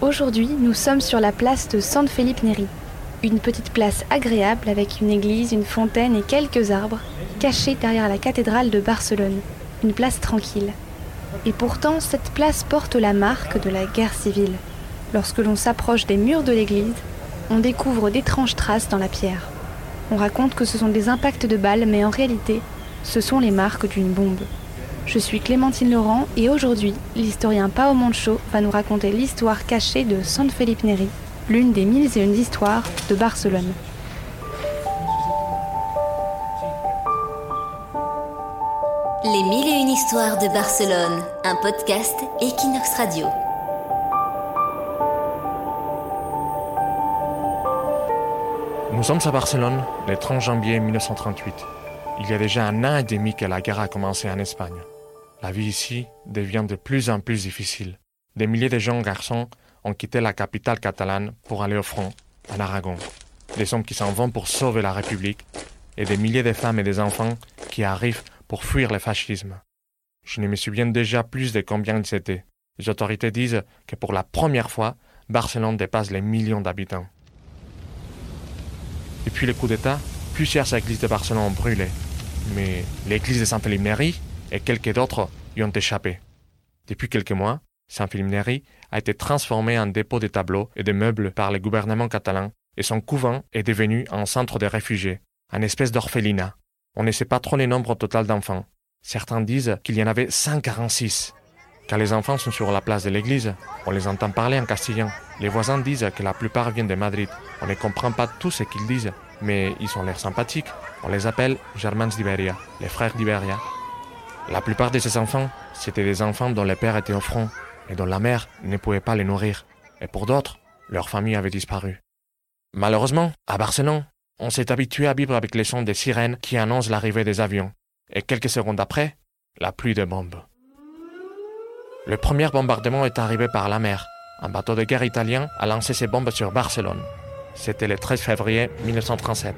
Aujourd'hui, nous sommes sur la place de San Felipe Neri, une petite place agréable avec une église, une fontaine et quelques arbres, cachée derrière la cathédrale de Barcelone. Une place tranquille. Et pourtant, cette place porte la marque de la guerre civile. Lorsque l'on s'approche des murs de l'église, on découvre d'étranges traces dans la pierre. On raconte que ce sont des impacts de balles, mais en réalité, ce sont les marques d'une bombe. Je suis Clémentine Laurent et aujourd'hui, l'historien Pao Moncho va nous raconter l'histoire cachée de San Felipe Neri, l'une des mille et une histoires de Barcelone. Les mille et une histoires de Barcelone, un podcast Equinox Radio. Nous sommes à Barcelone le 30 janvier 1938. Il y a déjà un an et demi que la guerre a commencé en Espagne. La vie ici devient de plus en plus difficile. Des milliers de jeunes garçons ont quitté la capitale catalane pour aller au front, en Aragon. Des hommes qui s'en vont pour sauver la République et des milliers de femmes et des enfants qui arrivent pour fuir le fascisme. Je ne me souviens déjà plus de combien ils étaient. Les autorités disent que pour la première fois, Barcelone dépasse les millions d'habitants. Depuis le coup d'État, plusieurs églises de Barcelone ont brûlé, mais l'église de Neri et quelques d'autres y ont échappé. Depuis quelques mois, Saint-Philippe Neri a été transformé en dépôt de tableaux et de meubles par le gouvernement catalan et son couvent est devenu un centre de réfugiés, un espèce d'orphelinat. On ne sait pas trop les nombres total d'enfants. Certains disent qu'il y en avait 146. Quand les enfants sont sur la place de l'église, on les entend parler en castillan. Les voisins disent que la plupart viennent de Madrid. On ne comprend pas tout ce qu'ils disent, mais ils ont l'air sympathiques. On les appelle Germans d'Iberia, les frères d'Iberia. La plupart de ces enfants, c'était des enfants dont le père était au front et dont la mère ne pouvait pas les nourrir. Et pour d'autres, leur famille avait disparu. Malheureusement, à Barcelone, on s'est habitué à vivre avec les sons des sirènes qui annoncent l'arrivée des avions. Et quelques secondes après, la pluie de bombes. Le premier bombardement est arrivé par la mer. Un bateau de guerre italien a lancé ses bombes sur Barcelone. C'était le 13 février 1937.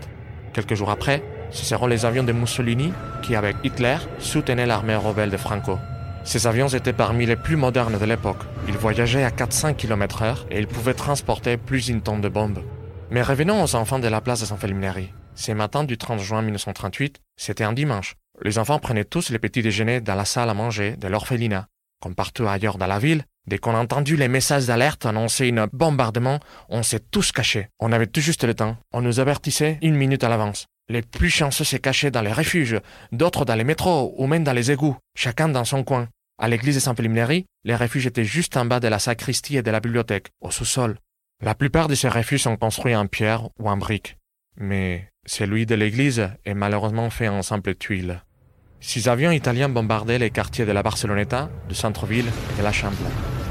Quelques jours après, ce seront les avions de Mussolini qui, avec Hitler, soutenaient l'armée rebelle de Franco. Ces avions étaient parmi les plus modernes de l'époque. Ils voyageaient à 400 km/h et ils pouvaient transporter plus d'une tonne de bombes. Mais revenons aux enfants de la place de San Felipe Neri. Ce matin du 30 juin 1938, c'était un dimanche. Les enfants prenaient tous les petits déjeuners dans la salle à manger de l'orphelinat. Comme partout ailleurs dans la ville, dès qu'on a entendu les messages d'alerte annoncer un bombardement, on s'est tous cachés. On avait tout juste le temps. On nous avertissait une minute à l'avance. Les plus chanceux se cachaient dans les refuges, d'autres dans les métros ou même dans les égouts, chacun dans son coin. À l'église de Saint-Philippe les refuges étaient juste en bas de la sacristie et de la bibliothèque, au sous-sol. La plupart de ces refuges sont construits en pierre ou en briques. Mais celui de l'église est malheureusement fait en simple tuiles. Six avions italiens bombardaient les quartiers de la Barceloneta, du centre-ville et de la Chambre.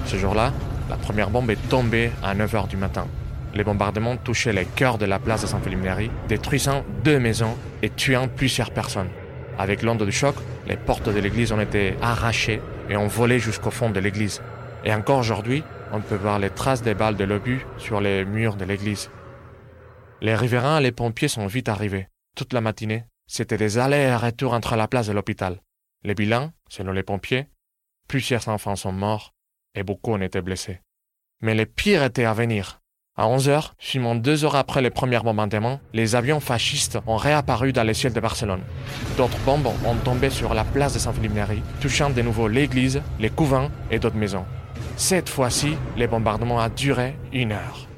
Ce jour-là, la première bombe est tombée à 9 h du matin. Les bombardements touchaient les cœurs de la place de Felipe détruisant deux maisons et tuant plusieurs personnes. Avec l'onde du choc, les portes de l'église ont été arrachées et ont volé jusqu'au fond de l'église. Et encore aujourd'hui, on peut voir les traces des balles de l'obus sur les murs de l'église. Les riverains et les pompiers sont vite arrivés. Toute la matinée, c'était des allers et retours entre la place et l'hôpital. Les bilans, selon les pompiers, plusieurs enfants sont morts et beaucoup ont été blessés. Mais le pire était à venir. À 11 heures, seulement deux heures après les premiers bombardements, les avions fascistes ont réapparu dans les ciels de Barcelone. D'autres bombes ont tombé sur la place de Neri, touchant de nouveau l'église, les couvents et d'autres maisons. Cette fois-ci, les bombardements ont duré une heure.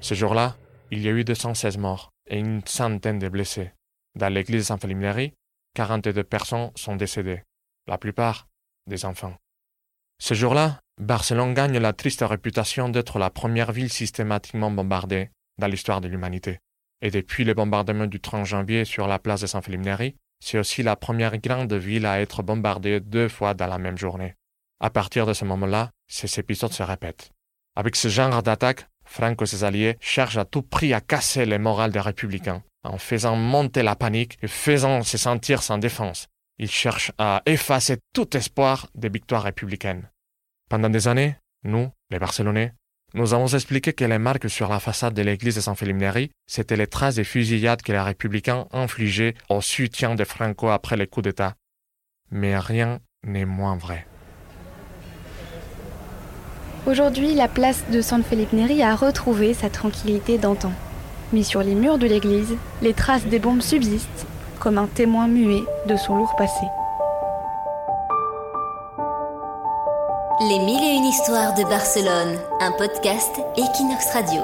Ce jour-là, il y a eu 216 morts et une centaine de blessés. Dans l'église de San Felipe Neri, 42 personnes sont décédées, la plupart des enfants. Ce jour-là, Barcelone gagne la triste réputation d'être la première ville systématiquement bombardée dans l'histoire de l'humanité. Et depuis le bombardement du 30 janvier sur la place de San Neri, c'est aussi la première grande ville à être bombardée deux fois dans la même journée. À partir de ce moment-là, ces épisodes se répètent. Avec ce genre d'attaque, Franco et ses alliés cherchent à tout prix à casser le moral des républicains, en faisant monter la panique et faisant se sentir sans défense. Ils cherchent à effacer tout espoir de victoire républicaine. Pendant des années, nous, les Barcelonais, nous avons expliqué que les marques sur la façade de l'église de San Felipe Neri, c'étaient les traces des fusillades que les républicains infligeaient au soutien de Franco après le coup d'État. Mais rien n'est moins vrai. Aujourd'hui, la place de San Felipe Neri a retrouvé sa tranquillité d'antan. Mais sur les murs de l'église, les traces des bombes subsistent, comme un témoin muet de son lourd passé. Les mille et une histoires de Barcelone, un podcast Equinox Radio.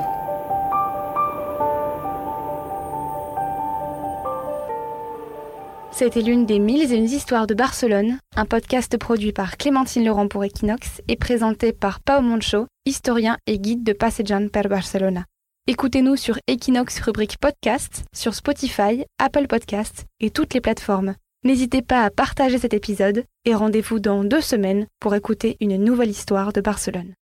C'était l'une des mille et une histoires de Barcelone, un podcast produit par Clémentine Laurent pour Equinox et présenté par Pao Moncho, historien et guide de Passejan per Barcelona. Écoutez-nous sur Equinox rubrique podcast, sur Spotify, Apple Podcasts et toutes les plateformes. N'hésitez pas à partager cet épisode et rendez-vous dans deux semaines pour écouter une nouvelle histoire de Barcelone.